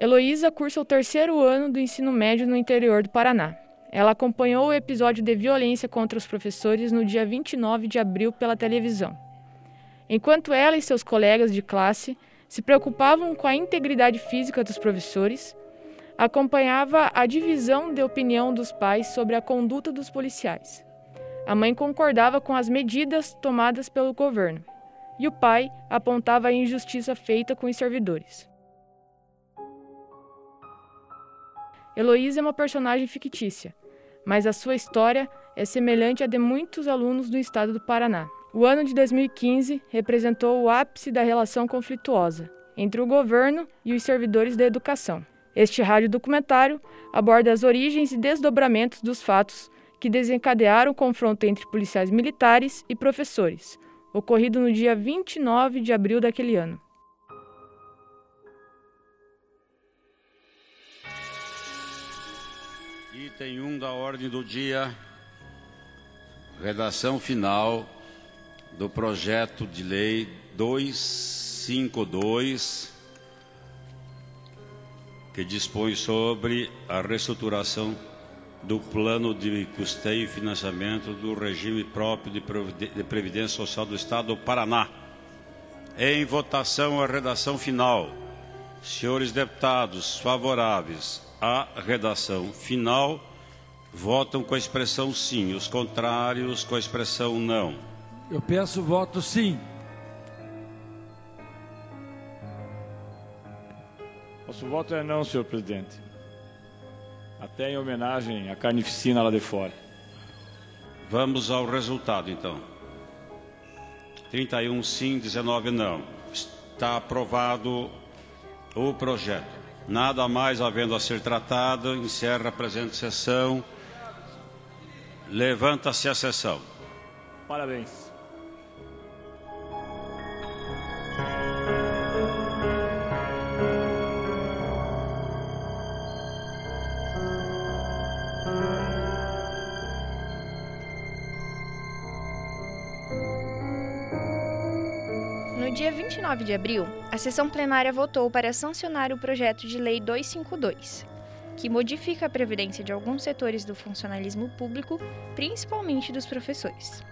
Heloísa cursa o terceiro ano do ensino médio no interior do Paraná. Ela acompanhou o episódio de violência contra os professores no dia 29 de abril pela televisão. Enquanto ela e seus colegas de classe se preocupavam com a integridade física dos professores, acompanhava a divisão de opinião dos pais sobre a conduta dos policiais. A mãe concordava com as medidas tomadas pelo governo e o pai apontava a injustiça feita com os servidores. Heloísa é uma personagem fictícia, mas a sua história é semelhante à de muitos alunos do estado do Paraná. O ano de 2015 representou o ápice da relação conflituosa entre o governo e os servidores da educação. Este rádio documentário aborda as origens e desdobramentos dos fatos que desencadearam o confronto entre policiais militares e professores, ocorrido no dia 29 de abril daquele ano. Item 1 da ordem do dia, redação final do projeto de lei 252, que dispõe sobre a reestruturação do plano de custeio e financiamento do regime próprio de previdência social do Estado do Paraná. Em votação, a redação final. Senhores deputados favoráveis à redação final, votam com a expressão sim. Os contrários, com a expressão não. Eu peço voto sim. Nosso voto é não, senhor presidente. Até em homenagem à carnificina lá de fora. Vamos ao resultado, então. 31 sim, 19 não. Está aprovado o projeto. Nada mais havendo a ser tratado, encerra a presente sessão. Levanta-se a sessão. Parabéns. 29 de abril, a sessão plenária votou para sancionar o projeto de Lei 252, que modifica a previdência de alguns setores do funcionalismo público, principalmente dos professores.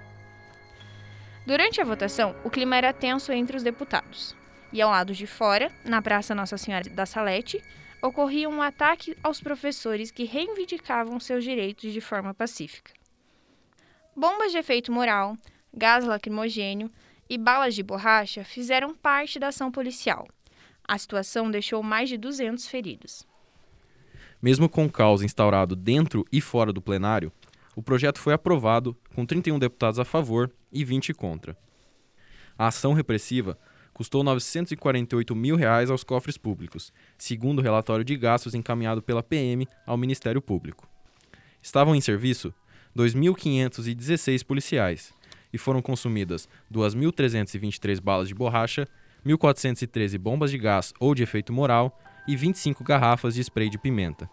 Durante a votação, o clima era tenso entre os deputados. E ao lado de fora, na Praça Nossa Senhora da Salete, ocorria um ataque aos professores que reivindicavam seus direitos de forma pacífica. Bombas de efeito moral, gás lacrimogênio, e balas de borracha fizeram parte da ação policial. A situação deixou mais de 200 feridos. Mesmo com o caos instaurado dentro e fora do plenário, o projeto foi aprovado com 31 deputados a favor e 20 contra. A ação repressiva custou 948 mil reais aos cofres públicos, segundo o relatório de gastos encaminhado pela PM ao Ministério Público. Estavam em serviço 2.516 policiais, e foram consumidas 2.323 balas de borracha, 1.413 bombas de gás ou de efeito moral e 25 garrafas de spray de pimenta.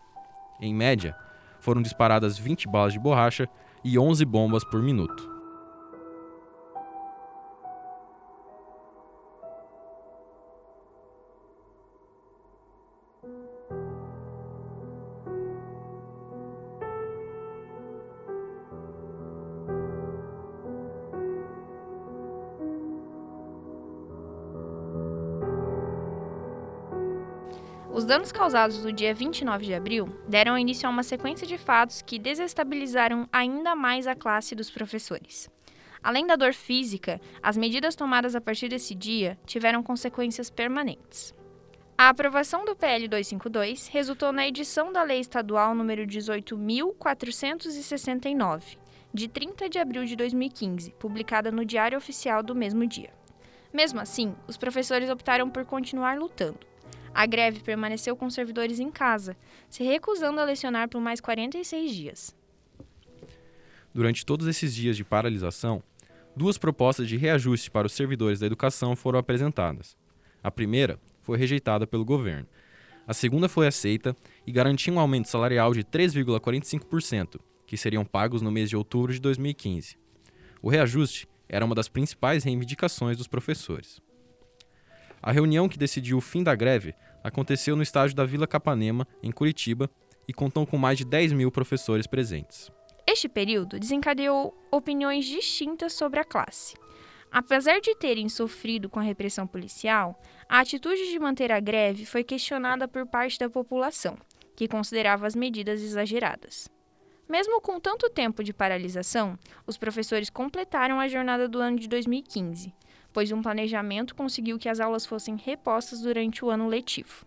Em média, foram disparadas 20 balas de borracha e 11 bombas por minuto. Os danos causados no dia 29 de abril deram início a uma sequência de fatos que desestabilizaram ainda mais a classe dos professores. Além da dor física, as medidas tomadas a partir desse dia tiveram consequências permanentes. A aprovação do PL 252 resultou na edição da Lei Estadual número 18.469, de 30 de abril de 2015, publicada no Diário Oficial do mesmo dia. Mesmo assim, os professores optaram por continuar lutando. A greve permaneceu com servidores em casa, se recusando a lecionar por mais 46 dias. Durante todos esses dias de paralisação, duas propostas de reajuste para os servidores da educação foram apresentadas. A primeira foi rejeitada pelo governo. A segunda foi aceita e garantia um aumento salarial de 3,45%, que seriam pagos no mês de outubro de 2015. O reajuste era uma das principais reivindicações dos professores. A reunião que decidiu o fim da greve aconteceu no estádio da Vila Capanema, em Curitiba, e contou com mais de 10 mil professores presentes. Este período desencadeou opiniões distintas sobre a classe. Apesar de terem sofrido com a repressão policial, a atitude de manter a greve foi questionada por parte da população, que considerava as medidas exageradas. Mesmo com tanto tempo de paralisação, os professores completaram a jornada do ano de 2015, pois um planejamento conseguiu que as aulas fossem repostas durante o ano letivo.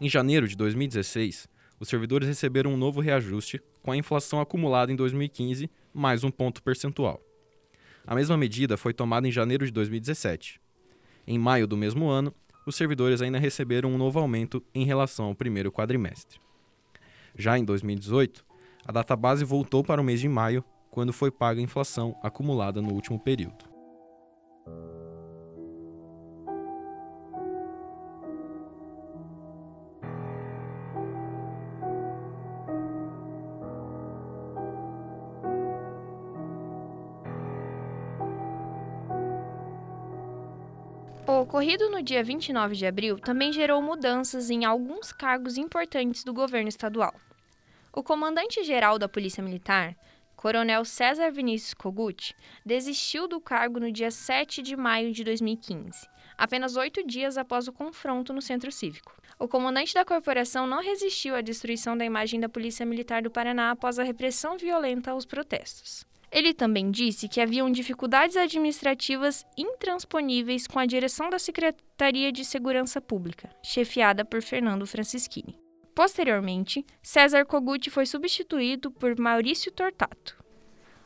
Em janeiro de 2016, os servidores receberam um novo reajuste com a inflação acumulada em 2015, mais um ponto percentual. A mesma medida foi tomada em janeiro de 2017. Em maio do mesmo ano, os servidores ainda receberam um novo aumento em relação ao primeiro quadrimestre. Já em 2018, a data base voltou para o mês de maio, quando foi paga a inflação acumulada no último período. Ocorrido no dia 29 de abril também gerou mudanças em alguns cargos importantes do governo estadual. O comandante-geral da Polícia Militar, Coronel César Vinícius Kogut, desistiu do cargo no dia 7 de maio de 2015, apenas oito dias após o confronto no Centro Cívico. O comandante da corporação não resistiu à destruição da imagem da Polícia Militar do Paraná após a repressão violenta aos protestos. Ele também disse que haviam dificuldades administrativas intransponíveis com a direção da Secretaria de Segurança Pública, chefiada por Fernando Francischini. Posteriormente, César Kogut foi substituído por Maurício Tortato.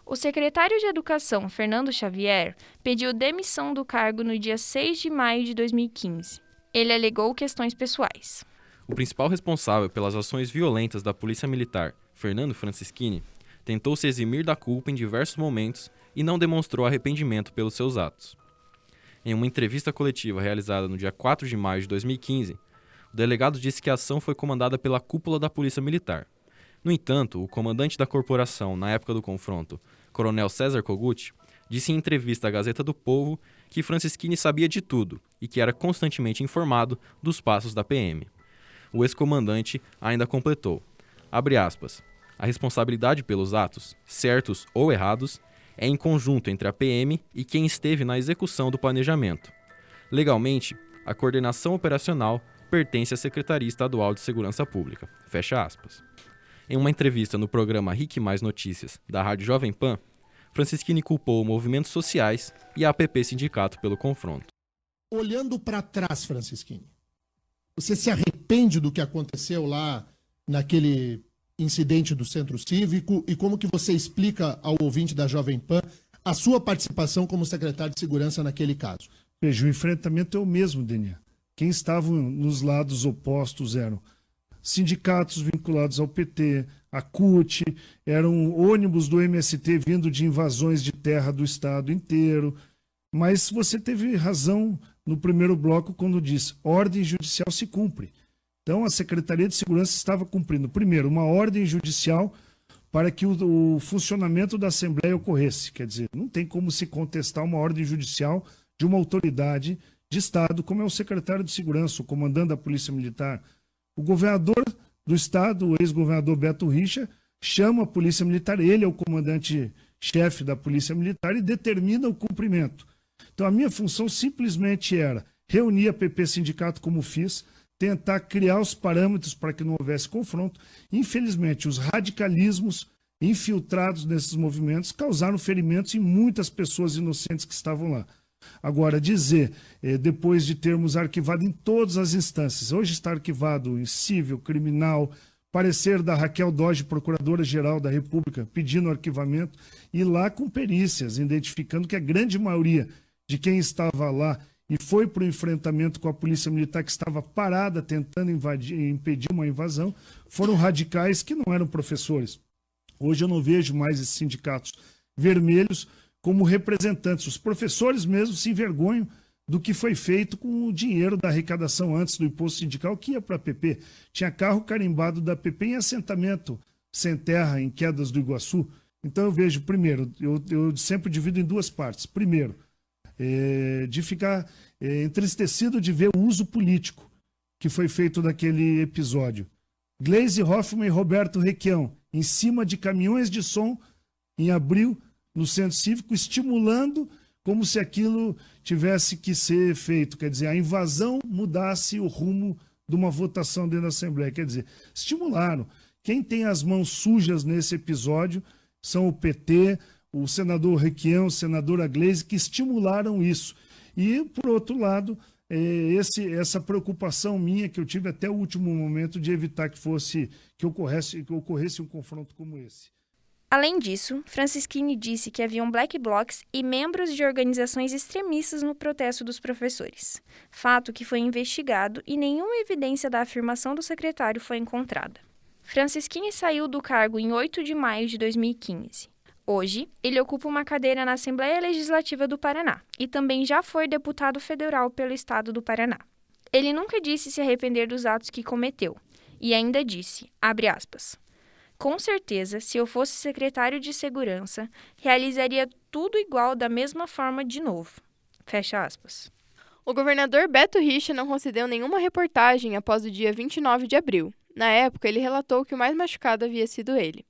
O secretário de Educação, Fernando Xavier, pediu demissão do cargo no dia 6 de maio de 2015. Ele alegou questões pessoais. O principal responsável pelas ações violentas da Polícia Militar, Fernando Francischini, tentou se eximir da culpa em diversos momentos e não demonstrou arrependimento pelos seus atos. Em uma entrevista coletiva realizada no dia 4 de maio de 2015, o delegado disse que a ação foi comandada pela cúpula da Polícia Militar. No entanto, o comandante da corporação na época do confronto, Coronel César Kogut, disse em entrevista à Gazeta do Povo que Francischini sabia de tudo e que era constantemente informado dos passos da PM. O ex-comandante ainda completou, aspas, a responsabilidade pelos atos, certos ou errados, é em conjunto entre a PM e quem esteve na execução do planejamento. Legalmente, a coordenação operacional pertence à Secretaria Estadual de Segurança Pública. Fecha aspas. Em uma entrevista no programa RIC Mais Notícias, da Rádio Jovem Pan, Francisquini culpou movimentos sociais e a APP Sindicato pelo confronto. Olhando para trás, Francisquini, você se arrepende do que aconteceu lá naquele incidente do Centro Cívico e como que você explica ao ouvinte da Jovem Pan a sua participação como secretário de segurança naquele caso? Veja, o enfrentamento é o mesmo, Denier. Quem estavam nos lados opostos eram sindicatos vinculados ao PT, a CUT, eram ônibus do MST vindo de invasões de terra do estado inteiro. Mas você teve razão no primeiro bloco quando diz ordem judicial se cumpre. Então, a Secretaria de Segurança estava cumprindo, primeiro, uma ordem judicial para que o, o, funcionamento da Assembleia ocorresse. Quer dizer, não tem como se contestar uma ordem judicial de uma autoridade de Estado, como é o secretário de Segurança, o comandante da Polícia Militar. O governador do Estado, o ex-governador Beto Richa, chama a Polícia Militar, ele é o comandante-chefe da Polícia Militar e determina o cumprimento. Então, a minha função simplesmente era reunir a PP Sindicato, como fiz, tentar criar os parâmetros para que não houvesse confronto. Infelizmente, os radicalismos infiltrados nesses movimentos causaram ferimentos em muitas pessoas inocentes que estavam lá. Agora, dizer, eh, depois de termos arquivado em todas as instâncias, hoje está arquivado em civil, criminal, parecer da Raquel Doge, Procuradora-Geral da República, pedindo arquivamento, e lá com perícias, identificando que a grande maioria de quem estava lá e foi para o enfrentamento com a polícia militar que estava parada tentando invadir, impedir uma invasão, foram radicais que não eram professores. Hoje eu não vejo mais esses sindicatos vermelhos como representantes. Os professores mesmo se envergonham do que foi feito com o dinheiro da arrecadação antes do imposto sindical que ia para a PP. Tinha carro carimbado da PP em assentamento sem terra, em quedas do Iguaçu. Então eu vejo, primeiro, eu, eu sempre divido em duas partes. Primeiro, é, de ficar é, entristecido de ver o uso político que foi feito naquele episódio. Glaze Hoffman e Roberto Requião, em cima de caminhões de som, em abril, no centro cívico, estimulando como se aquilo tivesse que ser feito. Quer dizer, a invasão mudasse o rumo de uma votação dentro da Assembleia. Quer dizer, estimularam. Quem tem as mãos sujas nesse episódio são o PT, o senador Requião, o senador Aglaze, que estimularam isso. E, por outro lado, é, esse, essa preocupação minha que eu tive até o último momento de evitar que fosse que ocorresse, que ocorresse um confronto como esse. Além disso, Francisquini disse que haviam black blocs e membros de organizações extremistas no protesto dos professores, fato que foi investigado e nenhuma evidência da afirmação do secretário foi encontrada. Francisquini saiu do cargo em 8 de maio de 2015. Hoje, ele ocupa uma cadeira na Assembleia Legislativa do Paraná e também já foi deputado federal pelo estado do Paraná. Ele nunca disse se arrepender dos atos que cometeu e ainda disse, aspas, com certeza, se eu fosse secretário de segurança, realizaria tudo igual da mesma forma de novo. Fecha aspas. O governador Beto Richa não concedeu nenhuma reportagem após o dia 29 de abril. Na época, ele relatou que o mais machucado havia sido ele.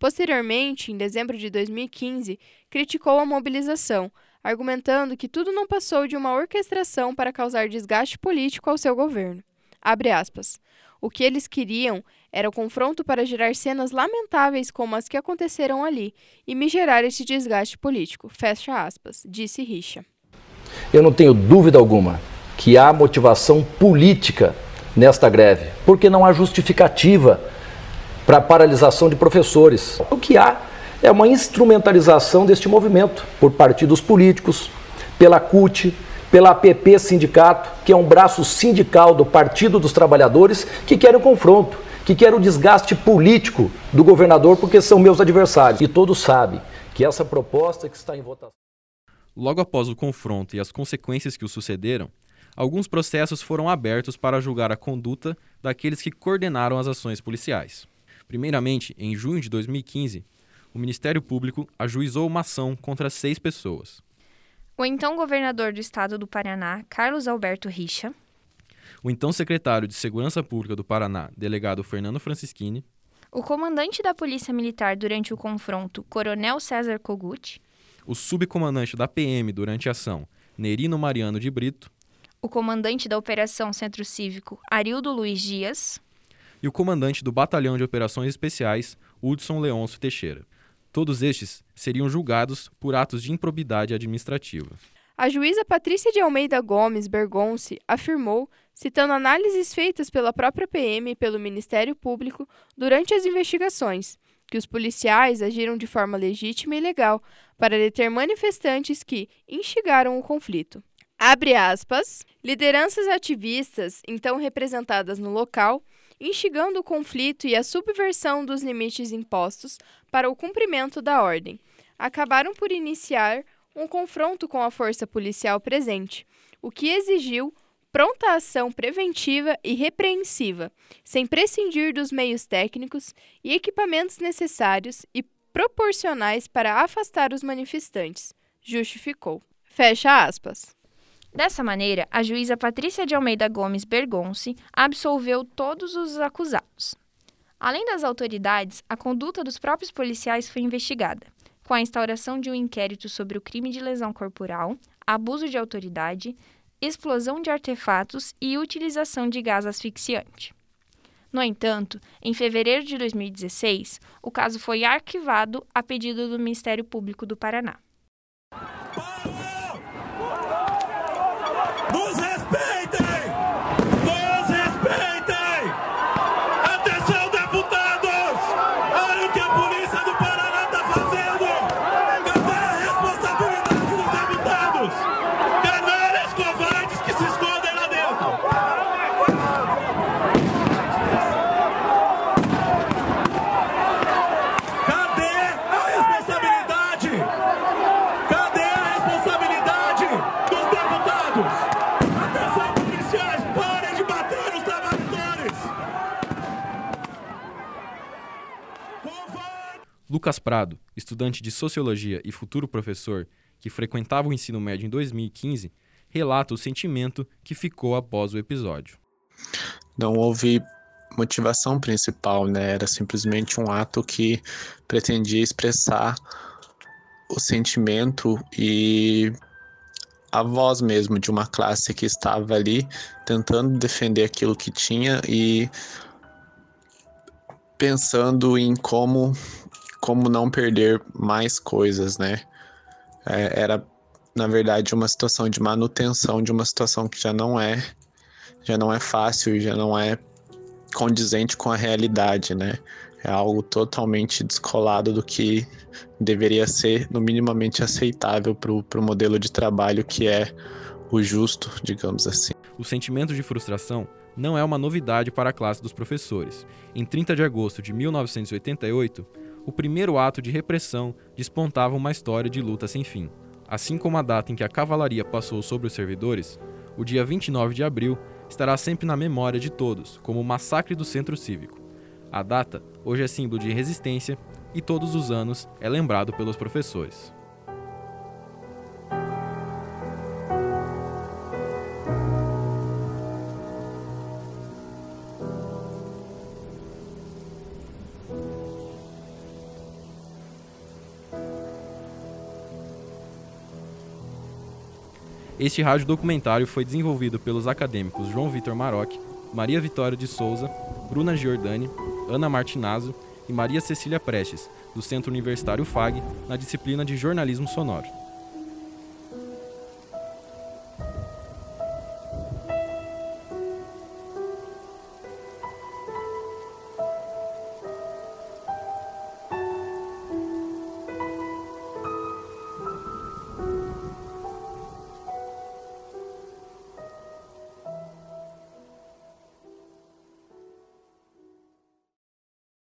Posteriormente, em dezembro de 2015, criticou a mobilização, argumentando que tudo não passou de uma orquestração para causar desgaste político ao seu governo. O que eles queriam era o confronto para gerar cenas lamentáveis como as que aconteceram ali e me gerar esse desgaste político. Fecha aspas, disse Richa. Eu não tenho dúvida alguma que há motivação política nesta greve, porque não há justificativa para paralisação de professores. O que há é uma instrumentalização deste movimento por partidos políticos, pela CUT, pela APP Sindicato, que é um braço sindical do Partido dos Trabalhadores, que quer o confronto, que quer o desgaste político do governador, porque são meus adversários. E todos sabem que essa proposta que está em votação. Logo após o confronto e as consequências que o sucederam, alguns processos foram abertos para julgar a conduta daqueles que coordenaram as ações policiais. Primeiramente, em junho de 2015, o Ministério Público ajuizou uma ação contra seis pessoas. O então governador do estado do Paraná, Carlos Alberto Richa. O então secretário de Segurança Pública do Paraná, delegado Fernando Francischini. O comandante da Polícia Militar durante o confronto, Coronel César Kogut. O subcomandante da PM durante a ação, Nerino Mariano de Brito. O comandante da Operação Centro Cívico, Arildo Luiz Dias e o comandante do Batalhão de Operações Especiais, Hudson Leôncio Teixeira. Todos estes seriam julgados por atos de improbidade administrativa. A juíza Patrícia de Almeida Gomes Bergonce afirmou, citando análises feitas pela própria PM e pelo Ministério Público durante as investigações, que os policiais agiram de forma legítima e legal para deter manifestantes que instigaram o conflito. Abre aspas. Lideranças ativistas, então representadas no local, instigando o conflito e a subversão dos limites impostos para o cumprimento da ordem. Acabaram por iniciar um confronto com a força policial presente, o que exigiu pronta ação preventiva e repreensiva, sem prescindir dos meios técnicos e equipamentos necessários e proporcionais para afastar os manifestantes, justificou. Fecha aspas. Dessa maneira, a juíza Patrícia de Almeida Gomes Bergonce absolveu todos os acusados. Além das autoridades, a conduta dos próprios policiais foi investigada, com a instauração de um inquérito sobre o crime de lesão corporal, abuso de autoridade, explosão de artefatos e utilização de gás asfixiante. No entanto, em fevereiro de 2016, o caso foi arquivado a pedido do Ministério Público do Paraná. Lucas Prado, estudante de sociologia e futuro professor que frequentava o ensino médio em 2015, relata o sentimento que ficou após o episódio. Não houve motivação principal, né? Era simplesmente um ato que pretendia expressar o sentimento e a voz mesmo de uma classe que estava ali tentando defender aquilo que tinha e pensando em como como não perder mais coisas, né? É, era na verdade uma situação de manutenção de uma situação que já não é já não é fácil, já não é condizente com a realidade, né? É algo totalmente descolado do que deveria ser no minimamente aceitável para o modelo de trabalho que é o justo, digamos assim. O sentimento de frustração não é uma novidade para a classe dos professores. Em 30 de agosto de 1988, o primeiro ato de repressão despontava uma história de luta sem fim. Assim como a data em que a cavalaria passou sobre os servidores, o dia 29 de abril estará sempre na memória de todos como o massacre do centro cívico. A data hoje é símbolo de resistência e todos os anos é lembrado pelos professores. Este rádio documentário foi desenvolvido pelos acadêmicos João Vitor Maroc, Maria Vitória de Souza, Bruna Giordani, Ana Martinazzo e Maria Cecília Prestes, do Centro Universitário FAG, na disciplina de Jornalismo Sonoro.